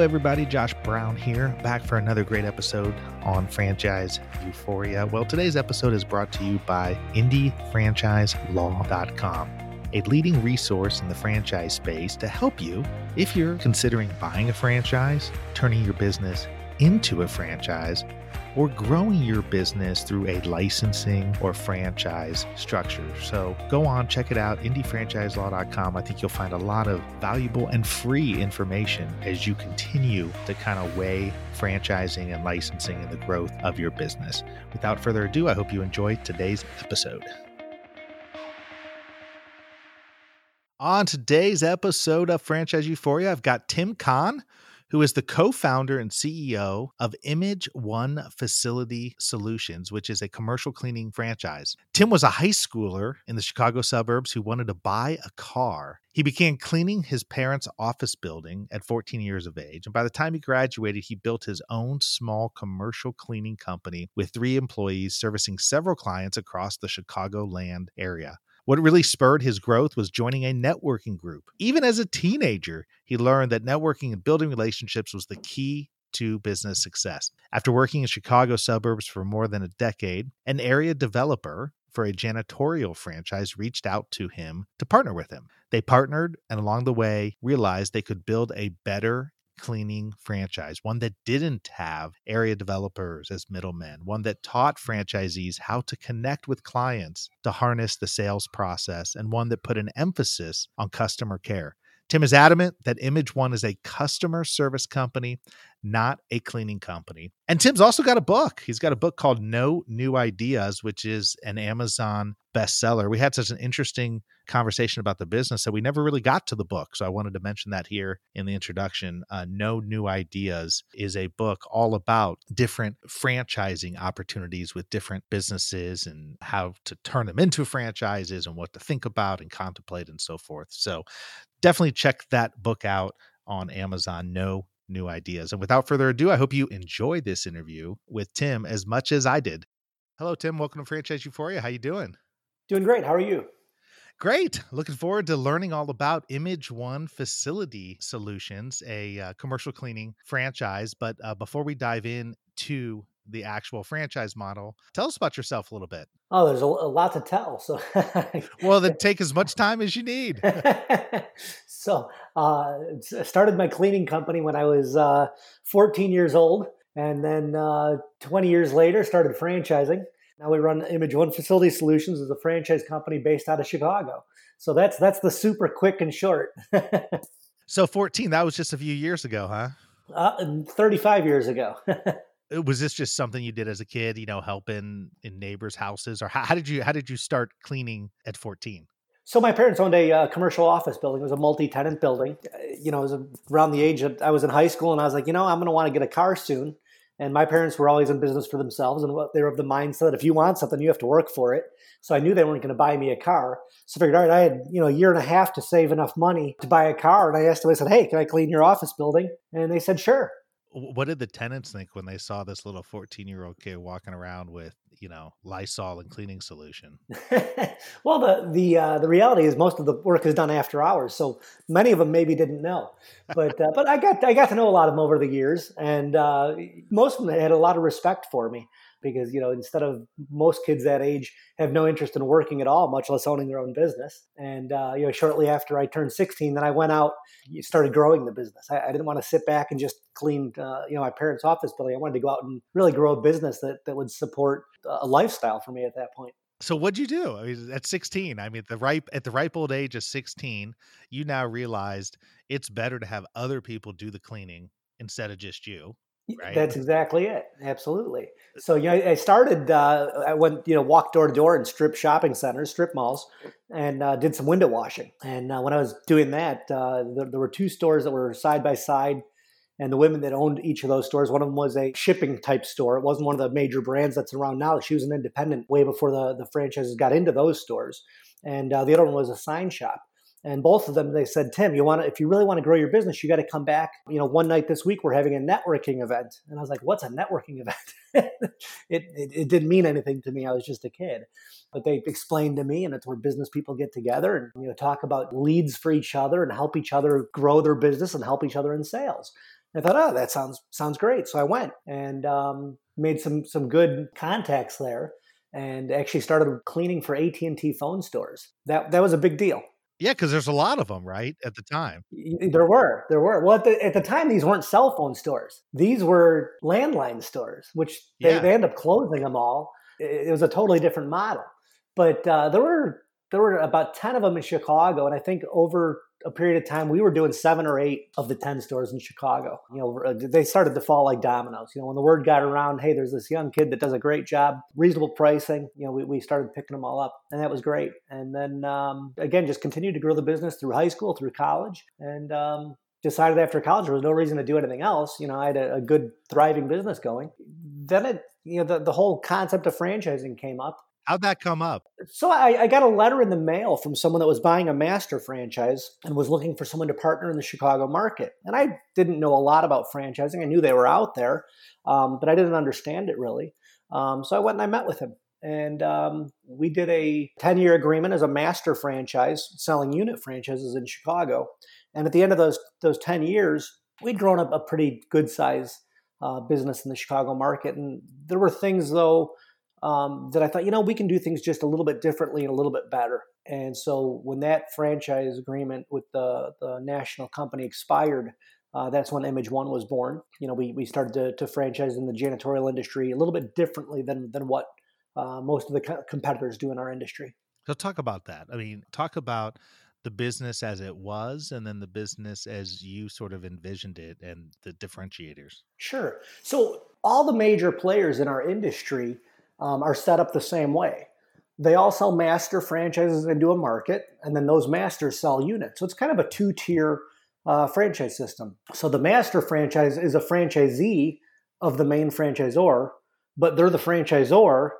Everybody. Josh Brown here, back for another great episode on Franchise Euphoria. Well, today's episode is brought to you by IndyFranchiseLaw.com, a leading resource in the franchise space to help you if you're considering buying a franchise, turning your business into a franchise, or growing your business through a licensing or franchise structure. So go on, check it out, indyfranchiselaw.com. I think you'll find a lot of valuable and free information as you continue to kind of weigh franchising and licensing and the growth of your business. Without further ado, I hope you enjoy today's episode. On today's episode of Franchise Euphoria, I've got Tim Conn who is the co founder and CEO of Image One Facility Solutions, which is a commercial cleaning franchise. Tim was a high schooler in the Chicago suburbs who wanted to buy a car. He began cleaning his parents' office building at 14 years of age. And by the time he graduated, he built his own small commercial cleaning company with three employees servicing several clients across the Chicagoland area. What really spurred his growth was joining a networking group. Even as a teenager, he learned that networking and building relationships was the key to business success. After working in Chicago suburbs for more than a decade, an area developer for a janitorial franchise reached out to him to partner with him. They partnered and along the way realized they could build a better cleaning franchise, one that didn't have area developers as middlemen, one that taught franchisees how to connect with clients to harness the sales process, and one that put an emphasis on customer care. Tim is adamant that Image One is a customer service company, not a cleaning company. And Tim's also got a book. He's got a book called No New Ideas, which is an Amazon bestseller. We had such an interesting conversation about the business that we never really got to the book. So I wanted to mention that here in the introduction. Uh, no New Ideas is a book all about different franchising opportunities with different businesses and how to turn them into franchises and what to think about and contemplate and so forth. So definitely check that book out on Amazon. No new ideas. And without further ado, I hope you enjoy this interview with Tim as much as I did. Hello, Tim. Welcome to Franchise Euphoria. How you doing? Doing great. How are you? Great. Looking forward to learning all about Image One Facility Solutions, a uh, commercial cleaning franchise. But uh, before we dive in to the actual franchise model. Tell us about yourself a little bit. Oh, there's a, a lot to tell. So, well, then take as much time as you need. so, uh, I started my cleaning company when I was uh, 14 years old, and then uh, 20 years later, started franchising. Now we run Image One Facility Solutions as a franchise company based out of Chicago. So that's that's the super quick and short. so 14, that was just a few years ago, huh? Uh, 35 years ago. Uh, was this just something you did as a kid you know helping in neighbors houses or how, how did you how did you start cleaning at 14 so my parents owned a uh, commercial office building. It was a multi-tenant building. Uh, you know, it was around the age of I was in high school, and I was like, you know, I'm going to want to get a car soon. And my parents were always in business for themselves, and they were of the mindset that if you want something, you have to work for it. So I knew they weren't going to buy me a car. So I figured, all right, I had you know a year and a half to save enough money to buy a car, and I asked them. I said, hey, can I clean your office building? And they said, sure what did the tenants think when they saw this little 14 year old kid walking around with you know lysol and cleaning solution? Well the the uh, the reality is most of the work is done after hours so many of them maybe didn't know. But uh, but i got i got to know a lot of them over the years and uh, most of them had a lot of respect for me because you know instead of most kids that age have no interest in working at all much less owning their own business and uh, you know shortly after i turned 16 then i went out started growing the business i, I didn't want to sit back and just clean uh, you know my parents office building i wanted to go out and really grow a business that, that would support a lifestyle for me at that point so what'd you do? I mean, at 16, I mean, the ripe at the ripe old age of 16, you now realized it's better to have other people do the cleaning instead of just you. Right. That's exactly it. Absolutely. So you know, I started. Uh, I went, you know, walked door to door in strip shopping centers, strip malls, and uh, did some window washing. And uh, when I was doing that, uh, there, there, were two stores that were side by side, and the women that owned each of those stores. One of them was a shipping type store. It wasn't one of the major brands that's around now. She was an independent way before the the franchises got into those stores. And uh, the other one was a sign shop. And both of them, they said, Tim, you want to, if you really want to grow your business, you got to come back. You know, one night this week we're having a networking event, and I was like, what's a networking event? it, it, it didn't mean anything to me. I was just a kid, but they explained to me, and it's where business people get together and you know talk about leads for each other and help each other grow their business and help each other in sales. I thought, oh, that sounds sounds great. So I went and um, made some some good contacts there, and actually started cleaning for AT and T phone stores. That that was a big deal. Yeah, because there's a lot of them, right? At the time, there were, there were. Well, at the, at the time, these weren't cell phone stores; these were landline stores, which they, yeah. they end up closing them all. It, was a totally different model, but uh, there were there were about ten of them in Chicago, and I think over a period of time, we were doing seven or eight of the 10 stores in Chicago. You know, uh, they started to fall like dominoes. You know, when the word got around, hey, there's this young kid that does a great job, reasonable pricing, you know, we, we started picking them all up and that was great. And then um, again, just continued to grow the business through high school, through college. And um, decided after college there was no reason to do anything else. You know, I had a, a good, thriving business going. Then it, you know, the, the whole concept of franchising came up How'd that come up? So I, I, got a letter in the mail from someone that was buying a master franchise and was looking for someone to partner in the Chicago market. And I didn't know a lot about franchising. I knew they were out there, um, but I didn't understand it really. Um, so I went and I met with him. And um, we did a 10 year agreement as a master franchise, selling unit franchises in Chicago. And at the end of those, those 10 years, we'd grown up a pretty good size uh, business in the Chicago market. And there were things, though, um, that I thought, you know, we can do things just a little bit differently and a little bit better. And so when that franchise agreement with the, the national company expired, uh, that's when Image One was born. You know, we, we started to, to franchise in the janitorial industry a little bit differently than, than what uh, most of the co- competitors do in our industry. So talk about that. I mean, talk about the business as it was and then the business as you sort of envisioned it and the differentiators. Sure. So all the major players in our industry um, are set up the same way. They all sell master franchises into a market, and then those masters sell units. So it's kind of a two tier uh, franchise system. So the master franchise is a franchisee of the main franchisor, but they're the franchisor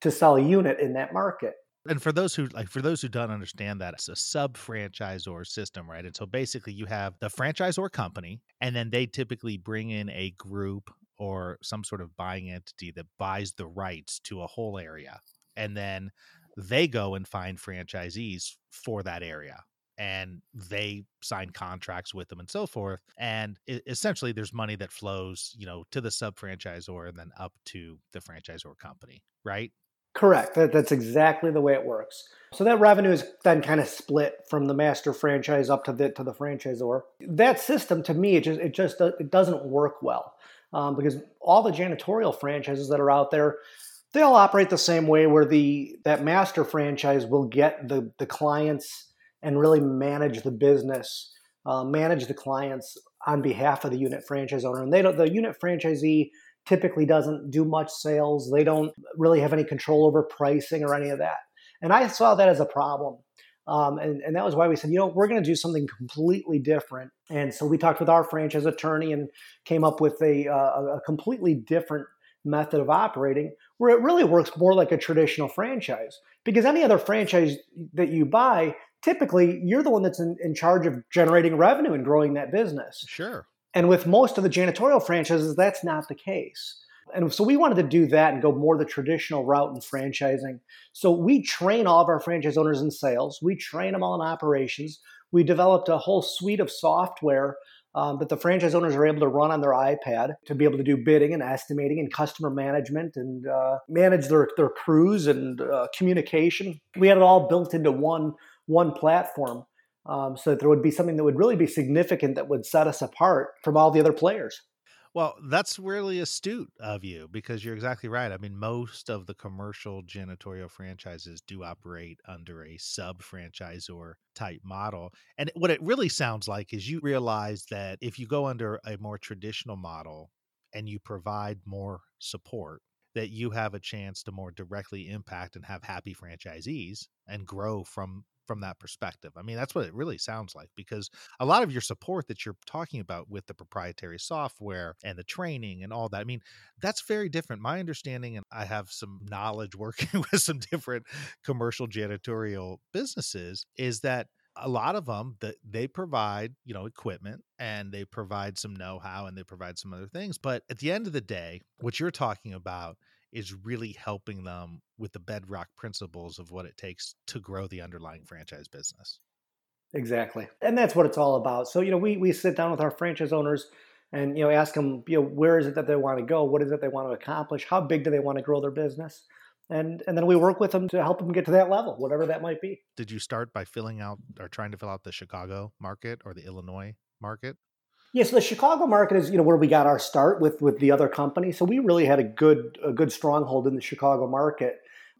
to sell a unit in that market. And for those who like for those who don't understand that, it's a sub franchisor system, right? And so basically you have the franchisor company, and then they typically bring in a group or some sort of buying entity that buys the rights to a whole area and then they go and find franchisees for that area and they sign contracts with them and so forth and essentially there's money that flows you know to the sub franchisor and then up to the franchisor company right? Correct that, that's exactly the way it works. So that revenue is then kind of split from the master franchise up to the to the franchisor. That system to me it just it just it doesn't work well um, because all the janitorial franchises that are out there, they all operate the same way where the that master franchise will get the the clients and really manage the business, uh, manage the clients on behalf of the unit franchise owner. And they don't the unit franchisee typically doesn't do much sales. They don't really have any control over pricing or any of that. And I saw that as a problem. Um, and, and that was why we said, you know, we're going to do something completely different. And so we talked with our franchise attorney and came up with a, uh, a completely different method of operating where it really works more like a traditional franchise. Because any other franchise that you buy, typically you're the one that's in, in charge of generating revenue and growing that business. Sure. And with most of the janitorial franchises, that's not the case. And so we wanted to do that and go more the traditional route in franchising. So we train all of our franchise owners in sales. We train them all in operations. We developed a whole suite of software um, that the franchise owners are able to run on their iPad to be able to do bidding and estimating and customer management and uh, manage their, their crews and uh, communication. We had it all built into one one platform. Um, so that there would be something that would really be significant that would set us apart from all the other players. Well, that's really astute of you because you're exactly right. I mean, most of the commercial janitorial franchises do operate under a sub franchisor type model. And what it really sounds like is you realize that if you go under a more traditional model and you provide more support, that you have a chance to more directly impact and have happy franchisees and grow from from that perspective. I mean, that's what it really sounds like because a lot of your support that you're talking about with the proprietary software and the training and all that, I mean, that's very different. My understanding, and I have some knowledge working with some different commercial janitorial businesses, is that a lot of them that they provide you know equipment and they provide some know-how and they provide some other things but at the end of the day what you're talking about is really helping them with the bedrock principles of what it takes to grow the underlying franchise business. Exactly. And that's what it's all about. So, you know, we, we sit down with our franchise owners and you know ask them you know where is it that they want to go what is it they want to accomplish how big do they want to grow their business and and then we work with them to help them get to that level whatever that might be did you start by filling out or trying to fill out the chicago market or the illinois market yeah, so the Chicago market is you know where we got our start with with the other company. So we really had a good a good stronghold in the Chicago market.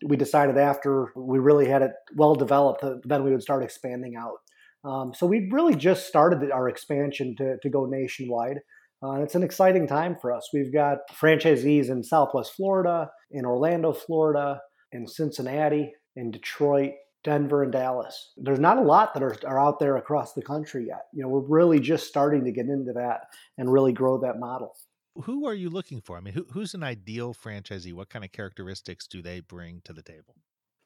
We decided after we really had it well developed, that then we would start expanding out. Um, so we really just started our expansion to, to go nationwide. Uh, it's an exciting time for us. We've got franchisees in Southwest Florida, in Orlando, Florida, in Cincinnati, in Detroit, Denver, and Dallas. There's not a lot that are, are out there across the country yet. You know, we're really just starting to get into that and really grow that model. Who are you looking for? I mean, who, who's an ideal franchisee? What kind of characteristics do they bring to the table?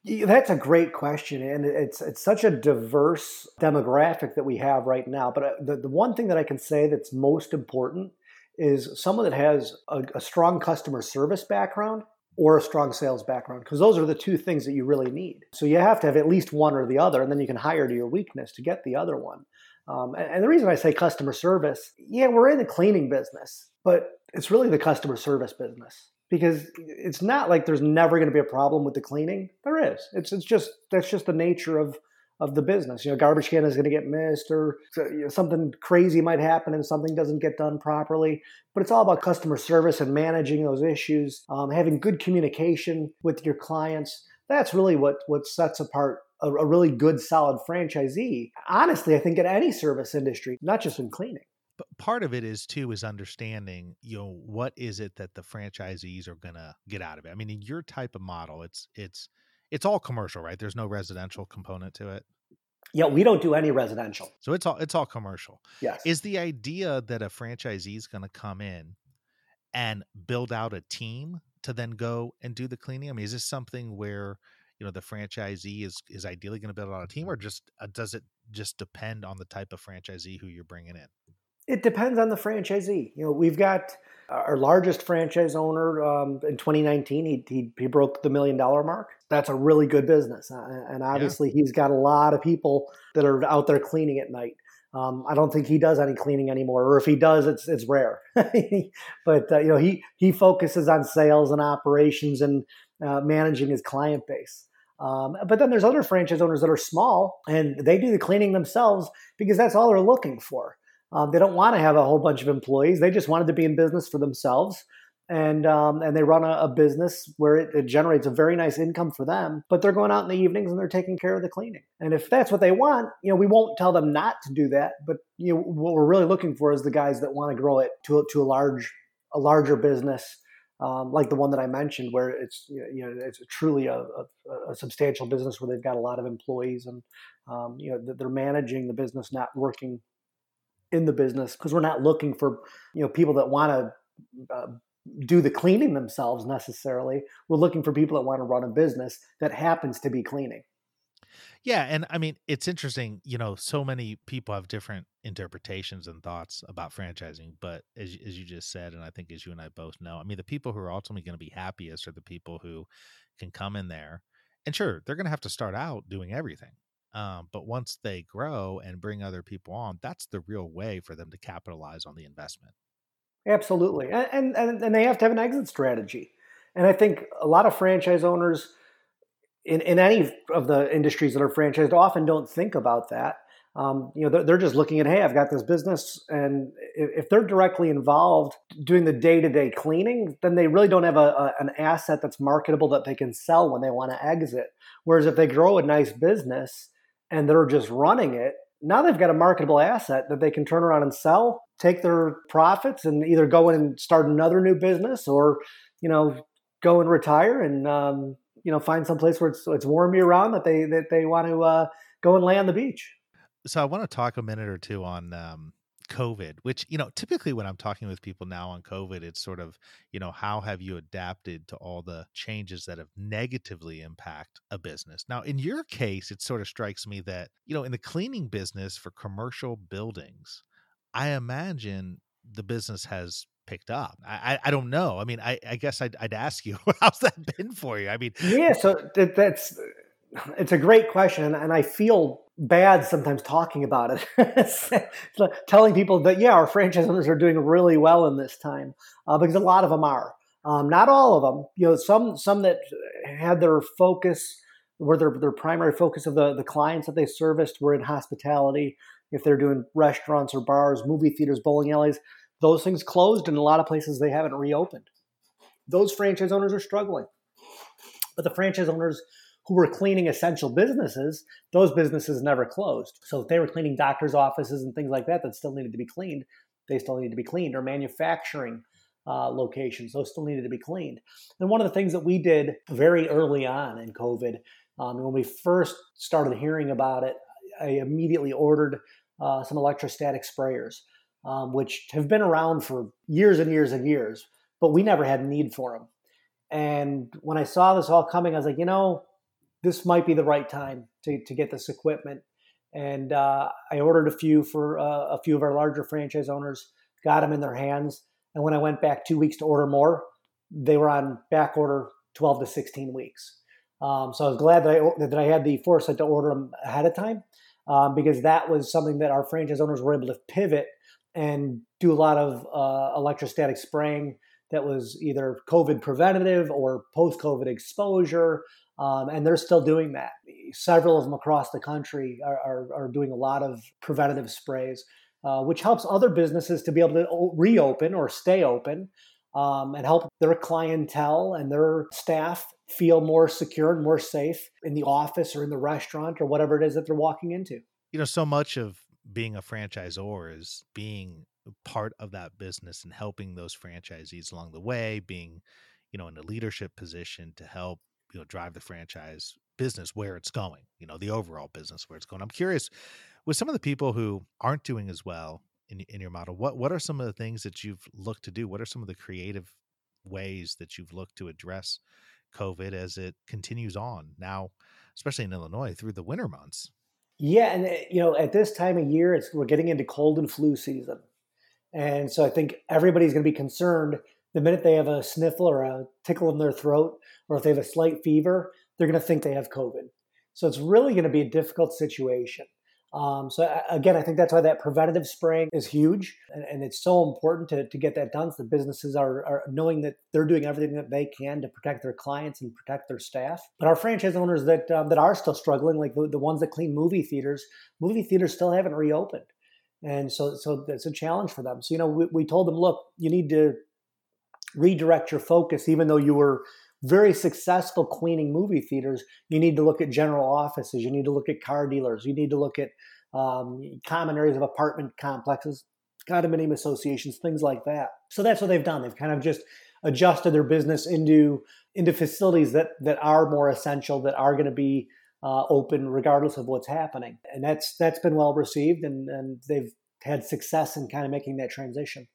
That's a great question, and it's it's such a diverse demographic that we have right now. But uh, the, the one thing that I can say that's most important is someone that has a, a strong customer service background or a strong sales background, because those are the two things that you really need. So you have to have at least one or the other, and then you can hire to your weakness to get the other one. Um, and, and the reason I say customer service, yeah, we're in the cleaning business, but it's really the customer service business because it's not like there's never going to be a problem with the cleaning. There is. It's it's just that's just the nature of of the business. You know, garbage can is going to get missed, or you know, something crazy might happen and something doesn't get done properly. But it's all about customer service and managing those issues, um, having good communication with your clients. That's really what what sets apart a, a really good, solid franchisee. Honestly, I think in any service industry, not just in cleaning part of it is too is understanding you know what is it that the franchisees are going to get out of it i mean in your type of model it's it's it's all commercial right? There's no residential component to it. Yeah we don't do any residential. So it's all it's all commercial. Yes. Is the idea that a franchisee is going to come in and build out a team to then go and do the cleaning? I mean is this something where you know the franchisee is is ideally going to build out a team or just uh, does it just depend on the type of franchisee who you're bringing in it depends on the franchisee. You know, we've got our largest franchise owner um, in 2019. He, he, he broke the million dollar mark. That's a really good business, uh, and obviously yeah. he's got a lot of people that are out there cleaning at night. Um, I don't think he does any cleaning anymore, or if he does, it's it's rare. but uh, you know, he he focuses on sales and operations and uh, managing his client base. Um, but then there's other franchise owners that are small and they do the cleaning themselves because that's all they're looking for. Um, they don't want to have a whole bunch of employees. They just wanted to be in business for themselves. And, um, and they run a, a business where it, it, generates a very nice income for them, but they're going out in the evenings and they're taking care of the cleaning. And if that's what they want, you know, we won't tell them not to do that. But you know, what we're really looking for is the guys that want to grow it to to a large a larger business, um, like the one that I mentioned, where it's you know it's truly a, a, a, substantial business where they've got a lot of employees and um, you know they're managing the business, not working in the business because we're not looking for you know people that want to uh, do the cleaning themselves necessarily. We're looking for people that want to run a business that happens to be cleaning. Yeah, and I mean it's interesting. You know, so many people have different interpretations and thoughts about franchising, but as as you just said, and I think as you and I both know, I mean the people who are ultimately going to be happiest are the people who can come in there, and sure, they're going to have to start out doing everything. Um, but once they grow and bring other people on, that's the real way for them to capitalize on the investment. Absolutely, and and and they have to have an exit strategy. And I think a lot of franchise owners in in any of the industries that are franchised often don't think about that. Um, you know, they're, just looking at, hey, I've got this business, and if, if they're directly involved doing the day to day cleaning, then they really don't have a, a, an asset that's marketable that they can sell when they want to exit. Whereas if they grow a nice business and they're just running it, now they've got a marketable asset that they can turn around and sell, take their profits, and either go in and start another new business, or you know, go and retire and um, you know find some place where it's, it's warm year round that they that they want to uh, go and lay on the beach. So I want to talk a minute or two on um, COVID, which, you know, typically when I'm talking with people now on COVID, it's sort of, you know, how have you adapted to all the changes that have negatively impact a business? Now, in your case, it sort of strikes me that, you know, in the cleaning business for commercial buildings, I imagine the business has picked up. I, I, don't know. I mean, I, I guess I'd, I'd ask you, how's that been for you? I mean, yeah, so that, that's uh, it's a great question, and I feel bad sometimes talking about it, telling people that yeah, our franchise owners are doing really well in this time uh, because a lot of them are. Um, not all of them. You know, some some that had their focus, were their their primary focus of the the clients that they serviced were in hospitality. If they're doing restaurants or bars, movie theaters, bowling alleys, those things closed, and a lot of places they haven't reopened. Those franchise owners are struggling, but the franchise owners who were cleaning essential businesses, those businesses never closed. So if they were cleaning doctors' offices and things like that that still needed to be cleaned, they still needed to be cleaned, or manufacturing uh, locations, those still needed to be cleaned. And one of the things that we did very early on in COVID, um, when we first started hearing about it, I immediately ordered uh, some electrostatic sprayers, um, which have been around for years and years and years, but we never had need for them. And when I saw this all coming, I was like, you know, this might be the right time to, to get this equipment. And uh, I ordered a few for uh, a few of our larger franchise owners, got them in their hands. And when I went back two weeks to order more, they were on back order 12 to 16 weeks. Um, so I was glad that I, that I had the foresight to order them ahead of time um, because that was something that our franchise owners were able to pivot and do a lot of uh, electrostatic spraying that was either COVID preventative or post COVID exposure um, and they're still doing that. Several of them across the country are, are, are doing a lot of preventative sprays, uh, which helps other businesses to be able to reopen or stay open um, and help their clientele and their staff feel more secure and more safe in the office or in the restaurant or whatever it is that they're walking into. You know, so much of being a franchisor is being part of that business and helping those franchisees along the way, being, you know, in a leadership position to help you know drive the franchise business where it's going you know the overall business where it's going. I'm curious with some of the people who aren't doing as well in, in your model what what are some of the things that you've looked to do? What are some of the creative ways that you've looked to address covid as it continues on now especially in illinois through the winter months? Yeah and eh, you know at this time of year it's we're getting into cold and flu season. And so i think everybody's going to be concerned the minute they have a sniffle or a tickle in their throat, or if they have a slight fever, they're going to think they have COVID. So it's really going to be a difficult situation. Um, so again, I think that's why that preventative spraying is huge, and, and it's so important to, to get that done. So the businesses are, are knowing that they're doing everything that they can to protect their clients and protect their staff. But our franchise owners that um, that are still struggling, like the, the ones that clean movie theaters, movie theaters still haven't reopened, and so so that's a challenge for them. So you know, we, we told them, look, you need to redirect your focus, even though you were very successful cleaning movie theaters, you need to look at general offices, you need to look at car dealers, you need to look at um, common areas of apartment complexes, condominium associations, things like that. So that's what they've done. They've kind of just adjusted their business into into facilities that that are more essential, that are going to be uh, open regardless of what's happening, and that's that's been well received, and and they've had success in kind of making that transition.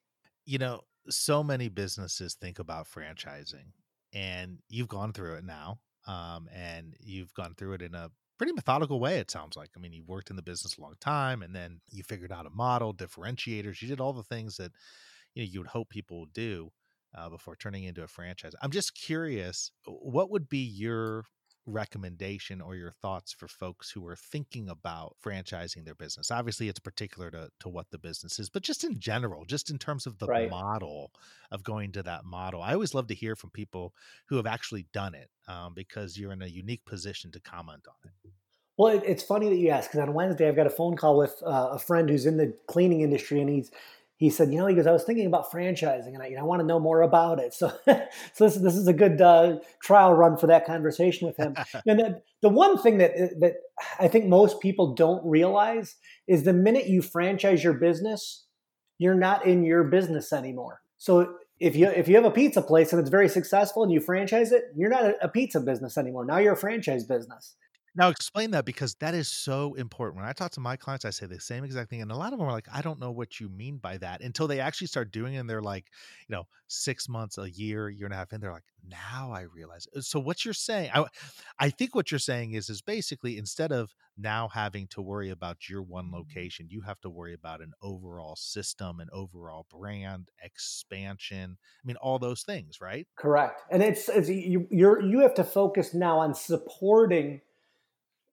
You know, so many businesses think about franchising and you've gone through it now um, and you've gone through it in a pretty methodical way it sounds like. I mean you've worked in the business a long time and then you figured out a model differentiators you did all the things that you know you would hope people would do uh, before turning into a franchise. I'm just curious what would be your recommendation or your thoughts for folks who are thinking about franchising their business? Obviously, it's particular to, to what the business is, but just in general, just in terms of the right. model of going to that model, I always love to hear from people who have actually done it um, because you're in a unique position to comment on it. Well, it's funny that you ask because on Wednesday I've got a phone call with uh, a friend who's in the cleaning industry, and he's he said, you know, he goes, I was thinking about franchising and I, you know, I want to know more about it. So, so this, this is a good uh, trial run for that conversation with him. and the, the one thing that, that I think most people don't realize is the minute you franchise your business, you're not in your business anymore. So if you, if you have a pizza place and it's very successful and you franchise it, you're not a, a pizza business anymore. Now you're a franchise business. Now explain that because that is so important. When I talk to my clients, I say the same exact thing, and a lot of them are like, "I don't know what you mean by that." Until they actually start doing it, and they're like, you know, six months, a year, year and a half in, they're like, "Now I realize." So what you're saying, I, I think what you're saying is, is basically instead of now having to worry about your one mm. location, you have to worry about an overall system, an overall brand expansion. I mean, all those things, right? Correct, and it's, it's you, you're you have to focus now on supporting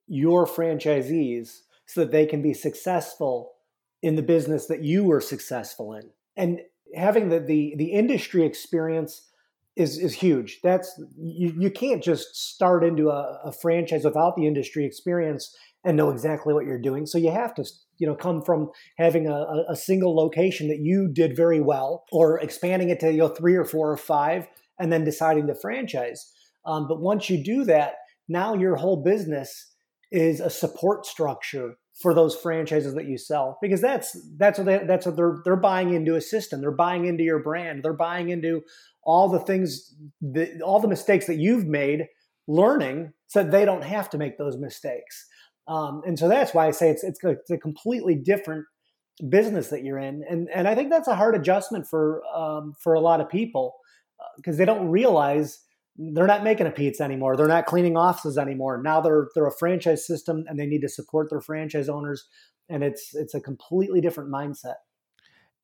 your franchisees so that they can be successful in the business that you were successful in. And having the the, the industry experience is is huge. That's you, you can't just start into a, a franchise without the industry experience and know exactly what you're doing. So you have to you know come from having a, a single location that you did very well or expanding it to you know three or four or five and then deciding to franchise. Um, but once you do that, now your whole business is a support structure for those franchises that you sell because that's that's what they, that's what they're they're buying into a system. They're buying into your brand. They're buying into all the things that, all the mistakes that you've made learning so they don't have to make those mistakes. Um, and so that's why I say it's, it's a, it's a completely different business that you're in. And and I think that's a hard adjustment for um, for a lot of people because uh, they don't realize they're not making a pizza anymore. They're not cleaning offices anymore. Now they're they're a franchise system and they need to support their franchise owners. And it's it's a completely different mindset.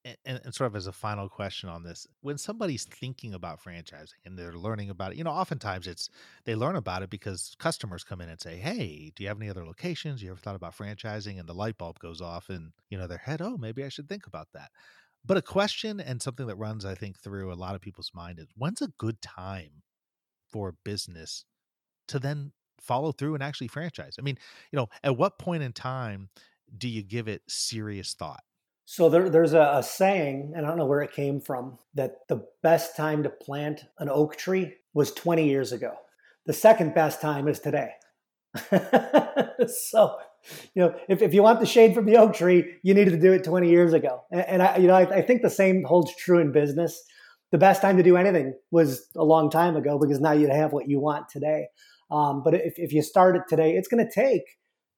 And, and, sort of as a final question on this, when somebody's thinking about franchising and they're learning about it, you know, oftentimes it's they learn about it because customers come in and say, "Hey, do you have any other locations? You ever thought about franchising?" And the light bulb goes off, and you know, their head, "Oh, maybe I should think about that." But a question and something that runs, I think, through a lot of people's mind is, "When's a good time for business to then follow through and actually franchise? I mean, you know, at what point in time do you give it serious thought? So there, there's a, a, saying, and I don't know where it came from, that the best time to plant an oak tree was 20 years ago. The second best time is today. so, you know, if, if you want the shade from the oak tree, you needed to do it 20 years ago. And, and I, you know, I, I think the same holds true in business the best time to do anything was a long time ago because now you have what you want today. Um, but if, if you start it today, it's going to take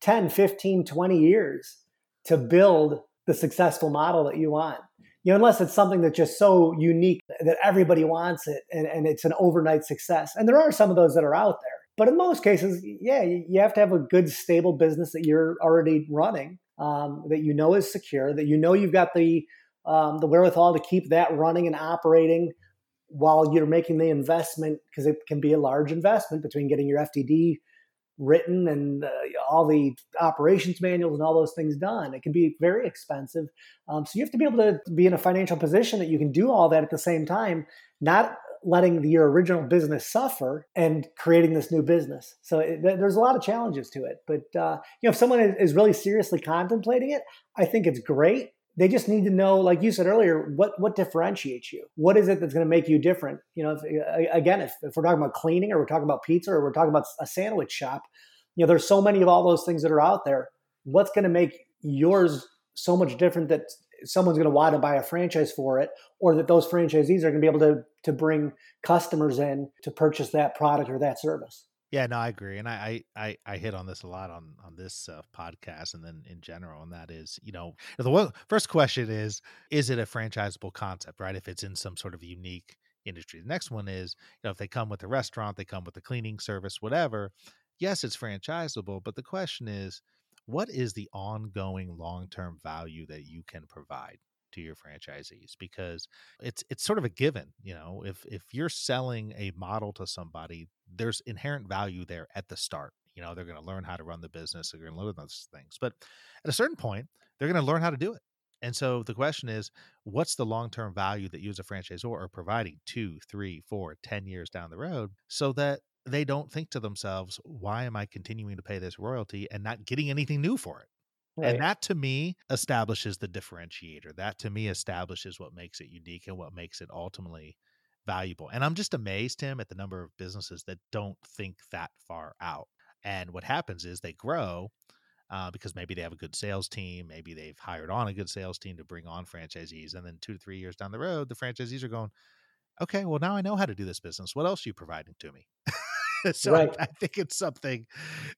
10, 15, 20 years to build the successful model that you want. You know, unless it's something that's just so unique that everybody wants it and, and it's an overnight success. And there are some of those that are out there. But in most cases, yeah, you have to have a good, stable business that you're already running, um, that you know is secure, that you know you've got the um, the wherewithal to keep that running and operating while you're making the investment because it can be a large investment between getting your FDD written and uh, all the operations manuals and all those things done. It can be very expensive. Um, so you have to be able to be in a financial position that you can do all that at the same time, not letting your original business suffer and creating this new business. So it, there's a lot of challenges to it. But uh, you know, if someone is really seriously contemplating it, I think it's great they just need to know like you said earlier what what differentiates you? What is it that's going to make you different? You know if, again if, if we're talking about cleaning or we're talking about pizza or we're talking about a sandwich shop you know there's so many of all those things that are out there. What's going to make yours so much different that someone's going to want to buy a franchise for it or that those franchisees are going to be able to to bring customers in to purchase that product or that service yeah, no, I agree, and I I I hit on this a lot on on this uh, podcast, and then in general, and that is, you know, the one, first question is, is it a franchisable concept, right? If it's in some sort of unique industry. The next one is, you know, if they come with a restaurant, they come with a cleaning service, whatever. Yes, it's franchisable, but the question is, what is the ongoing long term value that you can provide? To your franchisees because it's it's sort of a given you know if if you're selling a model to somebody there's inherent value there at the start you know they're going to learn how to run the business they're going to learn those things but at a certain point they're going to learn how to do it and so the question is what's the long-term value that you as a franchisor are providing two three four ten years down the road so that they don't think to themselves why am i continuing to pay this royalty and not getting anything new for it Right. And that to me establishes the differentiator. That to me establishes what makes it unique and what makes it ultimately valuable. And I'm just amazed, Tim, at the number of businesses that don't think that far out. And what happens is they grow uh, because maybe they have a good sales team, maybe they've hired on a good sales team to bring on franchisees, and then two to three years down the road, the franchisees are going, "Okay, well now I know how to do this business. What else are you providing to me?" so right. I, I, think it's something,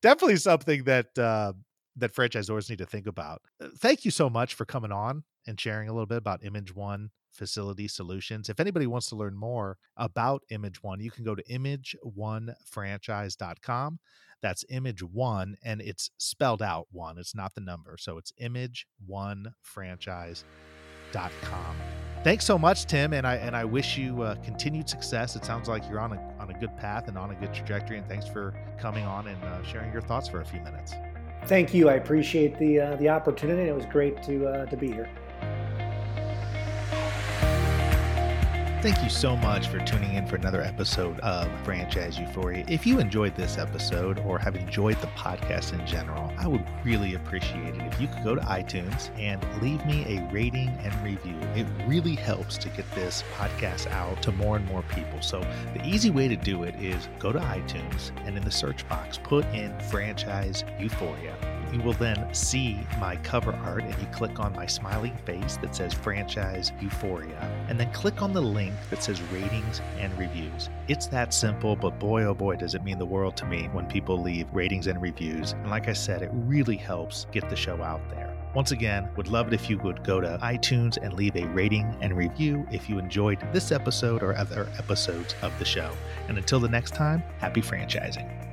definitely something that uh, that franchisors need to think about. Uh, thank you so much for coming on and sharing a little bit about Image One Facility Solutions. If anybody wants to learn more about Image One, you can go to imageonefranchise.com. That's Image One, and it's spelled out one. It's not the number. So it's imageonefranchise.com. thanks so much, Tim, and I and I wish you uh, continued success. It sounds like you're on a on a good path and on a good trajectory. And thanks for coming on and uh, sharing your thoughts for a few minutes. Thank you. I appreciate the uh, the opportunity. It was great to uh, to be here. Thank you so much for tuning in for another episode of Franchise Euphoria. If you enjoyed this episode or have enjoyed the podcast in general, I would really appreciate it if you could go to iTunes and leave me a rating and review. It really helps to get this podcast out to more and more people. So, the easy way to do it is go to iTunes and in the search box, put in Franchise Euphoria you will then see my cover art and you click on my smiling face that says franchise euphoria and then click on the link that says ratings and reviews it's that simple but boy oh boy does it mean the world to me when people leave ratings and reviews and like i said it really helps get the show out there once again, would love it if you would go to iTunes and leave a rating and review if you enjoyed this episode or other episodes of the show. And until the next time, happy franchising.